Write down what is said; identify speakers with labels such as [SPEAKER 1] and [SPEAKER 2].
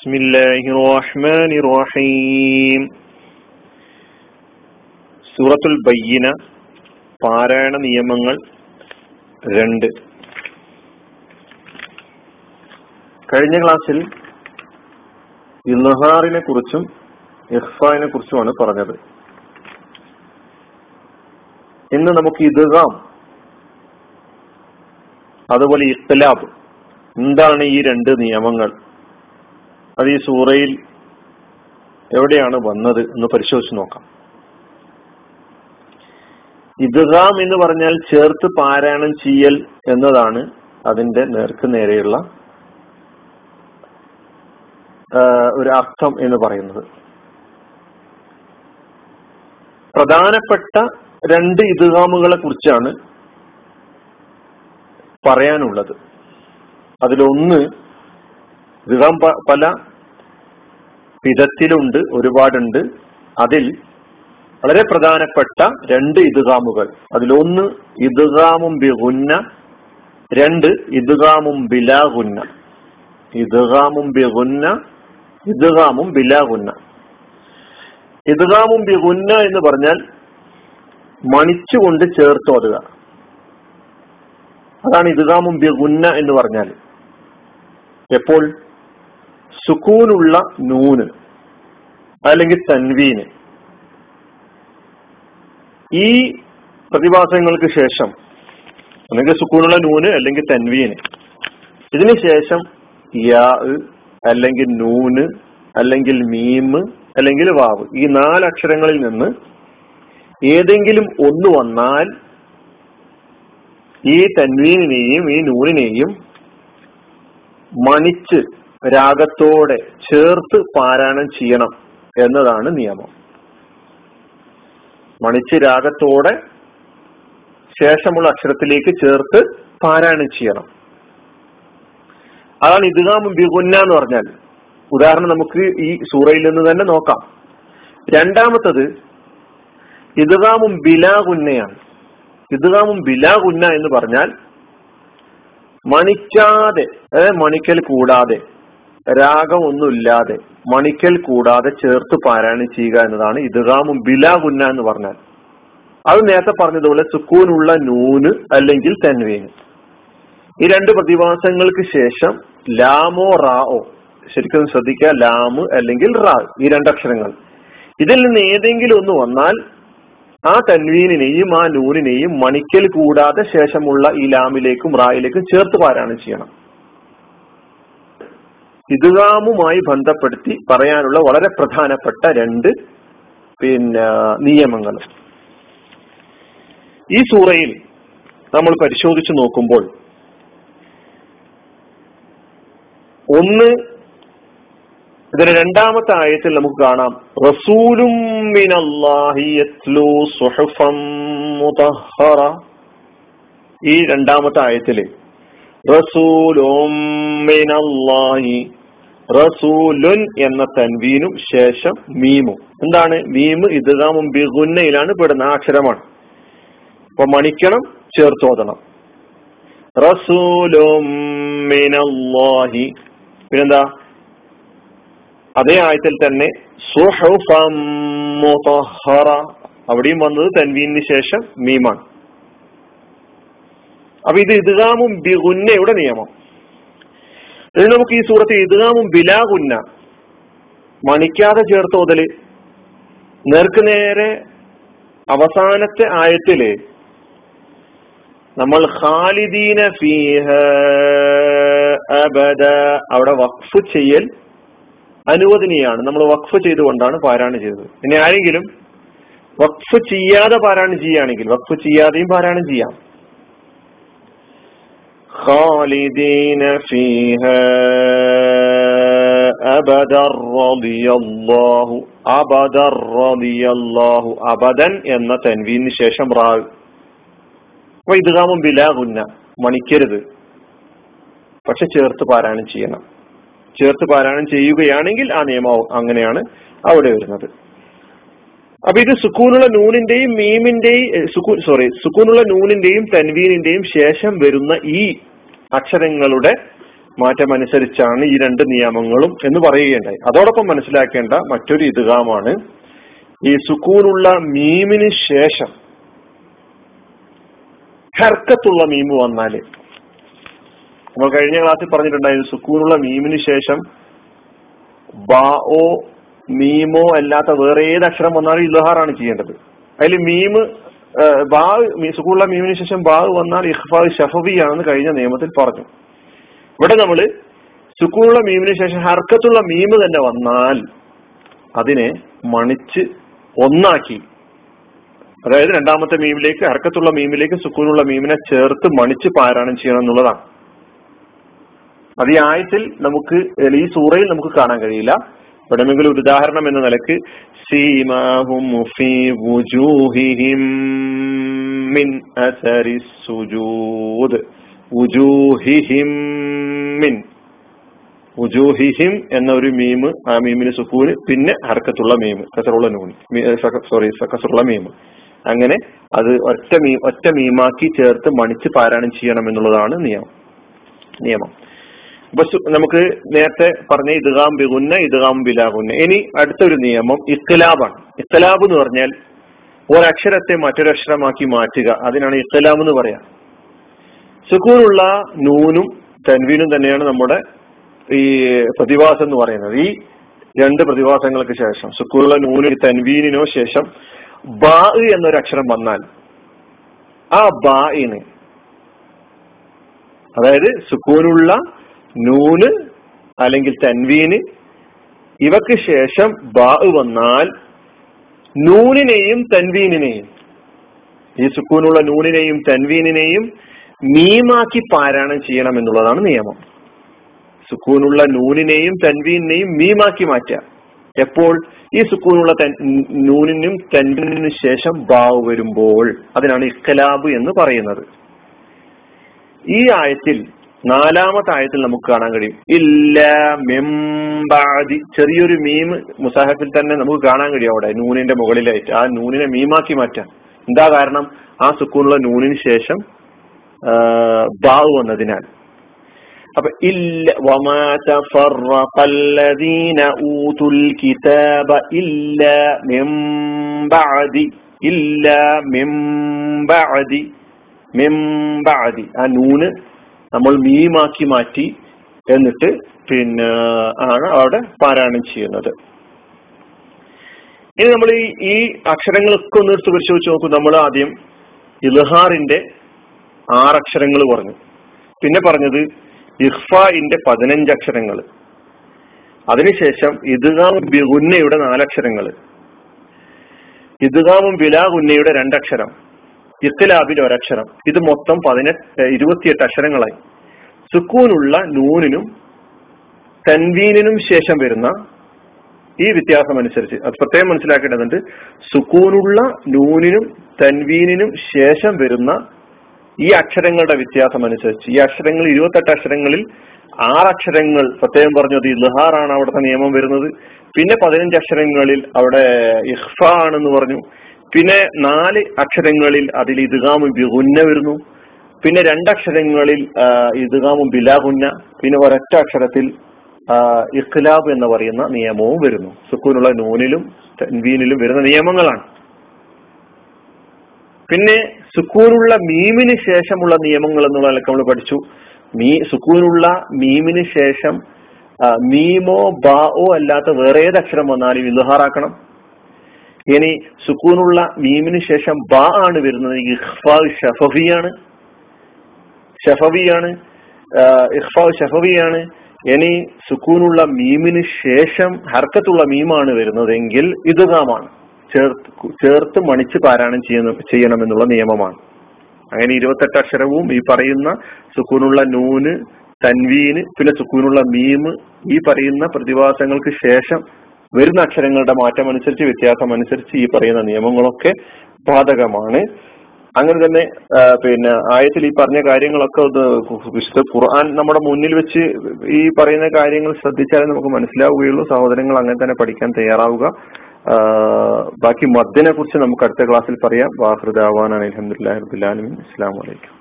[SPEAKER 1] بسم الله الرحمن الرحيم സൂറത്തുൽ ബയ്യന പാരായണ നിയമങ്ങൾ രണ്ട് കഴിഞ്ഞ ക്ലാസ്സിൽ ഇൽഹാറിനെ കുറിച്ചും ഇഹ്ഫാനെ കുറിച്ചുമാണ് പറഞ്ഞത് ഇന്ന് നമുക്ക് ഇദ്ഗാം അതുപോലെ ഇഖ്ലാബ് എന്താണ് ഈ രണ്ട് നിയമങ്ങൾ അത് ഈ സൂറയിൽ എവിടെയാണ് വന്നത് എന്ന് പരിശോധിച്ച് നോക്കാം. ഇദ്ഗാം എന്ന് പറഞ്ഞാൽ ചേർത്ത് പാരായണം ചെയ്യൽ എന്നതാണ് അതിന്റെ നേർക്ക് നേരെയുള്ള ഒരു അർത്ഥം എന്ന് പറയുന്നത്. പ്രധാനപ്പെട്ട രണ്ട് ഇദ്ഗാമുകളെ കുറിച്ചാണ് പറയാനുള്ളത്. അതിലൊന്ന് ഇദ്ഗാം പല വിധത്തിലുണ്ട് ഒരുപാടുണ്ട്. അതിൽ വളരെ പ്രധാനപ്പെട്ട രണ്ട് ഇദ്ഗാമുകൾ അതിലൊന്ന് ഇദ്ഗാമും ബിഗുന്ന രണ്ട് ഇദ്ഗാമും ബിലാഗുന്ന. ഇദ്ഗാമും ബിഗുന്ന ഇദ്ഗാമും ബിലാഗുന്ന. ഇദ്ഗാമും ബിഗുന്ന എന്ന് പറഞ്ഞാൽ മണിച്ചുകൊണ്ട് ചേർത്തോതുക അതാണ് ഇദ്ഗാമും ബിഗുന്ന എന്ന് പറഞ്ഞാൽ. എപ്പോൾ? സുക്കൂനുള്ള നൂന് അല്ലെങ്കിൽ തൻവീന്. ഈ പ്രതിഭാസങ്ങൾക്ക് ശേഷം അല്ലെങ്കിൽ സുക്കൂനുള്ള നൂന് അല്ലെങ്കിൽ തൻവീന്. ഇതിന് ശേഷം യാ അല്ലെങ്കിൽ നൂന് അല്ലെങ്കിൽ മീമ് അല്ലെങ്കിൽ വാവ്. ഈ നാല് അക്ഷരങ്ങളിൽ നിന്ന് ഏതെങ്കിലും ഒന്ന് വന്നാൽ ഈ തൻവീനിനെയും ഈ നൂനിനെയും മണിച്ച് രാഗത്തോടെ ചേർത്ത് പാരായണം ചെയ്യണം എന്നതാണ് നിയമം. മണിച്ച് രാഗത്തോടെ ശേഷമുള്ള അക്ഷരത്തിലേക്ക് ചേർത്ത് പാരായണം ചെയ്യണം. അതാണ് ഇതുകാം ബിഗുന്ന എന്ന് പറഞ്ഞാൽ. ഉദാഹരണം നമുക്ക് ഈ സൂറയിൽ നിന്ന് തന്നെ നോക്കാം. രണ്ടാമത്തത് ഇദ്ഗാമും ബിലാഗുന്നയാണ് ഇദ്ഗാമും ബിലാഗുന്ന എന്ന് പറഞ്ഞാൽ മണിക്കാതെ മണിക്കൽ കൂടാതെ രാഗം ഒന്നുമില്ലാതെ മണിക്കൽ കൂടാതെ ചേർത്ത് പാരായണം ചെയ്യുക എന്നതാണ് ഇദ്ഗാമും ബിലാഗുന്ന എന്ന് പറഞ്ഞാൽ. അത് നേരത്തെ പറഞ്ഞതുപോലെ സുക്കൂനുള്ള നൂന് അല്ലെങ്കിൽ തെൻവീന്. ഈ രണ്ട് പ്രതിഭാസങ്ങൾക്ക് ശേഷം ലാമോ റാഓ ശരിക്കും ശ്രദ്ധിക്കുക ലാമ് അല്ലെങ്കിൽ റാ ഈ രണ്ടക്ഷരങ്ങൾ ഇതിൽ നിന്ന് ഏതെങ്കിലും ഒന്ന് വന്നാൽ ആ തൻവീനിനെയും ആ നൂനിനെയും മണിക്കൽ കൂടാതെ ശേഷമുള്ള ഈ ലാമിലേക്കും റായിലേക്കും ചേർത്ത് പാരായണം ചെയ്യണം. ഇതുകാമുമായി ബന്ധപ്പെടുത്തി പറയാനുള്ള വളരെ പ്രധാനപ്പെട്ട രണ്ട് പിന്നെ നിയമങ്ങൾ. ഈ സൂറയിൽ നമ്മൾ പരിശോധിച്ചു നോക്കുമ്പോൾ ഒന്ന് ഇതിന് രണ്ടാമത്തെ ആയത്തിൽ നമുക്ക് കാണാം. റസൂലും ഈ രണ്ടാമത്തെ ആയത്തിൽ റസൂലും റസൂലുൻ എന്ന തൻവീനും ശേഷം മീമും. എന്താണ്? മീമ് ഇദ്ഗാമും ബിഗുന്നയിലാണ് പെടുന്ന അക്ഷരമാണ്. അപ്പൊ മണിക്കണം ചേർത്തോതണം. റസൂലും പിന്നെന്താ? അതേ ആയത്തിൽ തന്നെ അവിടെയും വന്നത് തൻവീനിന് ശേഷം മീമാണ്. അപ്പൊ ഇത് ഇദ്ഗാമും ബിഗുന്നയുടെ നിയമം. ഇനി നമുക്ക് ഈ സൂറത്ത് ഇദ്ഗാമും ബിലാഗുന്ന മണിക്കാതെ ചേർത്തോതൽ നേർക്ക് നേരെ അവസാനത്തെ ആയത്തിൽ നമ്മൾ ഖാലിദീന ഫീഹ അബദ അവിടെ വഖഫ് ചെയ്യൽ അനുവദനീയാണ്. നമ്മൾ വഖഫ് ചെയ്തുകൊണ്ടാണ് പാരായണം ചെയ്തത്. ഇനി ആരെങ്കിലും വഖഫ് ചെയ്യാതെ പാരായണം ചെയ്യുകയാണെങ്കിൽ വഖഫ് ചെയ്യാതെയും പാരായണം ചെയ്യാം. خالدين فيها أبدا رضي الله أبدا رضي الله أبدا എന്ന തൻവീന് ശേഷം റാവ് അപ്പൊ ഇദ്ഗാമും ബിലാഗുന്ന മണിക്കരുത് പക്ഷെ ചേർത്ത് പാരായണം ചെയ്യണം ചേർത്ത് പാരായണം ചെയ്യുകയാണെങ്കിൽ ആ നിയമം അങ്ങനെയാണ് അവിടെ വരുന്നത് അപ്പൊ ഇത് സുക്കൂനുള്ള നൂനിന്റെയും മീമിന്റെയും സുക്കൂൻ സോറി സുക്കൂനുള്ള നൂനിന്റെയും തൻവീനിന്റെയും ശേഷം വരുന്ന ഈ അക്ഷരങ്ങളുടെ മാറ്റമനുസരിച്ചാണ് ഈ രണ്ട് നിയമങ്ങളും എന്ന് പറയുകയുണ്ടായി. അതോടൊപ്പം മനസ്സിലാക്കേണ്ട മറ്റൊരു ഇതുകാമാണ് ഈ സുക്കൂനുള്ള മീമിന് ശേഷം ഹർക്കത്തുള്ള മീമ് വന്നാൽ. നമ്മൾ കഴിഞ്ഞ ക്ലാസ്സിൽ പറഞ്ഞിട്ടുണ്ടായിരുന്നു സുക്കൂനുള്ള മീമിന് ശേഷം ബാ ഓ മീമോ അല്ലാത്ത വേറെ ഏത് അക്ഷരം വന്നാലും ഇലഹാറാണ് ചെയ്യേണ്ടത്. അതിൽ മീമ് ബാ സുഖുള്ള മീമിന് ശേഷം ബാഗ് വന്നാൽ ഇഹ്ഫാ ഷഫബിയാണെന്ന് കഴിഞ്ഞ നിയമത്തിൽ പറഞ്ഞു. ഇവിടെ നമ്മൾ സുക്കൂനുള്ള മീമിന് ശേഷം ഹർക്കത്തുള്ള മീമ് തന്നെ വന്നാൽ അതിനെ മണിച്ച് ഒന്നാക്കി. അതായത് രണ്ടാമത്തെ മീമിലേക്ക് ഹർക്കത്തുള്ള മീമിലേക്ക് സുക്കൂനുള്ള മീമിനെ ചേർത്ത് മണിച്ച് പാരായണം ചെയ്യണം എന്നുള്ളതാണ്. അത് ഈ ആയത്തിൽ നമുക്ക് ഈ സൂറയിൽ നമുക്ക് കാണാൻ കഴിയില്ല. എവിടെയെങ്കിലും ഒരു ഉദാഹരണം എന്ന നിലയ്ക്ക് എന്ന ഒരു മീമ് ആ മീമിന് സുക്കൂന് പിന്നെ ഹർക്കത്തുള്ള മീമ് കസറുള്ള നൂന് സോറി കസറുള്ള മീമ്. അങ്ങനെ അത് ഒറ്റ മീ ഒറ്റ മീമാക്കി ചേർത്ത് മണിച്ച് പാരായണം ചെയ്യണം എന്നുള്ളതാണ് നിയമം. നിയമം. അപ്പൊ നമുക്ക് നേരത്തെ പറഞ്ഞ ഇദ്ഗാം ബിഗുന്ന ഇദ്ഗാം ബിലാഗുന്ന ഇനി അടുത്തൊരു നിയമം ഇഖ്ലാബാണ് ഇഖ്ലാബ് എന്ന് പറഞ്ഞാൽ ഒരക്ഷരത്തെ മറ്റൊരക്ഷരമാക്കി മാറ്റുക. അതിനാണ് ഇഖ്ലാബ് എന്ന് പറയാം. സുക്കൂറുള്ള നൂനും തൻവീനും തന്നെയാണ് നമ്മുടെ ഈ പ്രതിഭാസം എന്ന് പറയുന്നത്. ഈ രണ്ട് പ്രതിഭാസങ്ങൾക്ക് ശേഷം സുക്കൂറുള്ള നൂന് തൻവീനിനോ ശേഷം ബാ എന്നൊരു അക്ഷരം വന്നാൽ ആ ബായിന് അതായത് സുക്കൂനുള്ള നൂന് അല്ലെങ്കിൽ തൻവീന്. ഇവക്ക് ശേഷം ബാ വന്നാൽ നൂനിനെയും തൻവീനിനെയും ഈ സുക്കൂനുള്ള നൂനിനെയും തൻവീനിനെയും മീമാക്കി പാരായണം ചെയ്യണം എന്നുള്ളതാണ് നിയമം. സുക്കൂനുള്ള നൂനിനെയും തൻവീനെയും മീമാക്കി മാറ്റുക. എപ്പോൾ? ഈ സുക്കൂനുള്ള നൂനിനും തൻവീനിനും ശേഷം ബാവ് വരുമ്പോൾ. അതിനാണ് ഇഖലാബ് എന്ന് പറയുന്നത്. ഈ ആയത്തിൽ നാലാമത്തെ ആയത്തിൽ നമുക്ക് കാണാൻ കഴിയും. ഇല്ല മെമ്പാതി ചെറിയൊരു മീം മുസാഹഫിൽ തന്നെ നമുക്ക് കാണാൻ കഴിയും അവിടെ നൂനിന്റെ മുകളിലായിട്ട്. ആ നൂനിനെ മീമാക്കി മാറ്റാൻ. എന്താ കാരണം? ആ സുക്കൂണുള്ള നൂനിന് ശേഷം ബാവ് വന്നതിനാൽ. അപ്പൊ ഇല്ല ഇല്ല മെമ്പാതി ഇല്ല മെമ്പാതി മെമ്പാതി ആ നൂന് നമ്മൾ മീമാക്കി മാറ്റി എന്നിട്ട് പിന്നെ ആണ് അവിടെ പാരായണം ചെയ്യുന്നത്. ഇനി നമ്മൾ ഈ ഈ അക്ഷരങ്ങളൊക്കെ ഒന്ന് എടുത്ത് പരിശോധിച്ച് നോക്കും. നമ്മൾ ആദ്യം ഇൽഹാറിന്റെ ആറക്ഷരങ്ങൾ പറഞ്ഞു. പിന്നെ പറഞ്ഞത് ഇഹ്ഫിന്റെ പതിനഞ്ച് അക്ഷരങ്ങൾ അതിനുശേഷം ഇദ്ഗാം ബിഗുന്നയുടെ നാലക്ഷരങ്ങൾ. ഇദ്ഗാമും ബിലാഗുന്നയുടെ രണ്ടക്ഷരം. ഇഖ്ലാബിൽ ഒരക്ഷരം. ഇത് മൊത്തം പതിനെട്ട് ഇരുപത്തിയെട്ട് അക്ഷരങ്ങളായി. സുക്കൂനുള്ള നൂനിനും തൻവീനിനും ശേഷം വരുന്ന ഈ വ്യത്യാസം അനുസരിച്ച് അത് പ്രത്യേകം മനസ്സിലാക്കേണ്ടതുണ്ട്. സുക്കൂനുള്ള നൂനിനും തൻവീനിനും ശേഷം വരുന്ന ഈ അക്ഷരങ്ങളുടെ വ്യത്യാസം അനുസരിച്ച്. ഈ അക്ഷരങ്ങൾ ഇരുപത്തെട്ട് അക്ഷരങ്ങളിൽ ആറ് അക്ഷരങ്ങൾ പ്രത്യേകം പറഞ്ഞു അത് ഇൽഹാറാണ് അവിടുത്തെ നിയമം വരുന്നത്. പിന്നെ പതിനഞ്ച് അക്ഷരങ്ങളിൽ അവിടെ ഇഹ്ഫ ആണെന്ന് പറഞ്ഞു. പിന്നെ നാല് അക്ഷരങ്ങളിൽ അതിൽ ഇതുകാമും ബിഗുന്ന വരുന്നു. പിന്നെ രണ്ടക്ഷരങ്ങളിൽ ഇതുകാമും ബിലാഗുന്ന പിന്നെ ഒരൊറ്റ അക്ഷരത്തിൽ ഇഖ്ലാബ് എന്ന് പറയുന്ന നിയമവും വരുന്നു. സുക്കൂനുള്ള നൂനിലും തൻവീനിലും വരുന്ന നിയമങ്ങളാണ്. പിന്നെ സുക്കൂനുള്ള മീമിന് ശേഷമുള്ള നിയമങ്ങൾ എന്നുള്ള നമ്മൾ പഠിച്ചു. മീ സുക്കൂനുള്ള മീമിന് ശേഷം മീമോ ബാ ഓ അല്ലാത്ത വേറെ ഏത് അക്ഷരം വന്നാലും ഇൽഹാറാക്കണം. ഇനി സുക്കൂനുള്ള മീമിന് ശേഷം ബാ ആണ് വരുന്നത്. ഇഹ്ഫാ ഷഫവിയാണ് ഷഫവിയാണ് ഇഹ്ഫാ ഷഫവിയാണ് ഇനി സുക്കൂനുള്ള മീമിന് ശേഷം ഹർക്കത്തുള്ള മീമാണ് വരുന്നതെങ്കിൽ ഇതുകാമാണ്. ചേർത്ത് ചേർത്ത് മണിച്ച് പാരായണം ചെയ്യുന്ന ചെയ്യണമെന്നുള്ള നിയമമാണ്. അങ്ങനെ ഇരുപത്തെട്ട് അക്ഷരവും ഈ പറയുന്ന സുക്കൂനുള്ള നൂന് തൻവീന് പിന്നെ സുക്കൂനുള്ള മീമ് ഈ പറയുന്ന പ്രതിഭാസങ്ങൾക്ക് ശേഷം വരുന്ന അക്ഷരങ്ങളുടെ മാറ്റം അനുസരിച്ച് വ്യത്യാസം അനുസരിച്ച് ഈ പറയുന്ന നിയമങ്ങളൊക്കെ ബാധകമാണ്. അങ്ങനെ തന്നെ പിന്നെ ആയത്തിൽ ഈ പറഞ്ഞ കാര്യങ്ങളൊക്കെ വിശുദ്ധ ഖുർആൻ നമ്മുടെ മുന്നിൽ വെച്ച് ഈ പറയുന്ന കാര്യങ്ങൾ ശ്രദ്ധിച്ചാലേ നമുക്ക് മനസ്സിലാവുകയുള്ളൂ. സഹോദരങ്ങൾ അങ്ങനെ തന്നെ പഠിക്കാൻ തയ്യാറാവുക. ബാക്കി മദ്ദിനെ കുറിച്ച് നമുക്ക് അടുത്ത ക്ലാസ്സിൽ പറയാം. വാഹൃദാവാനാണ് അലഹമുല്ലാ അബ്ദുല്ലാലും ഇസ്ലാം വലൈക്കും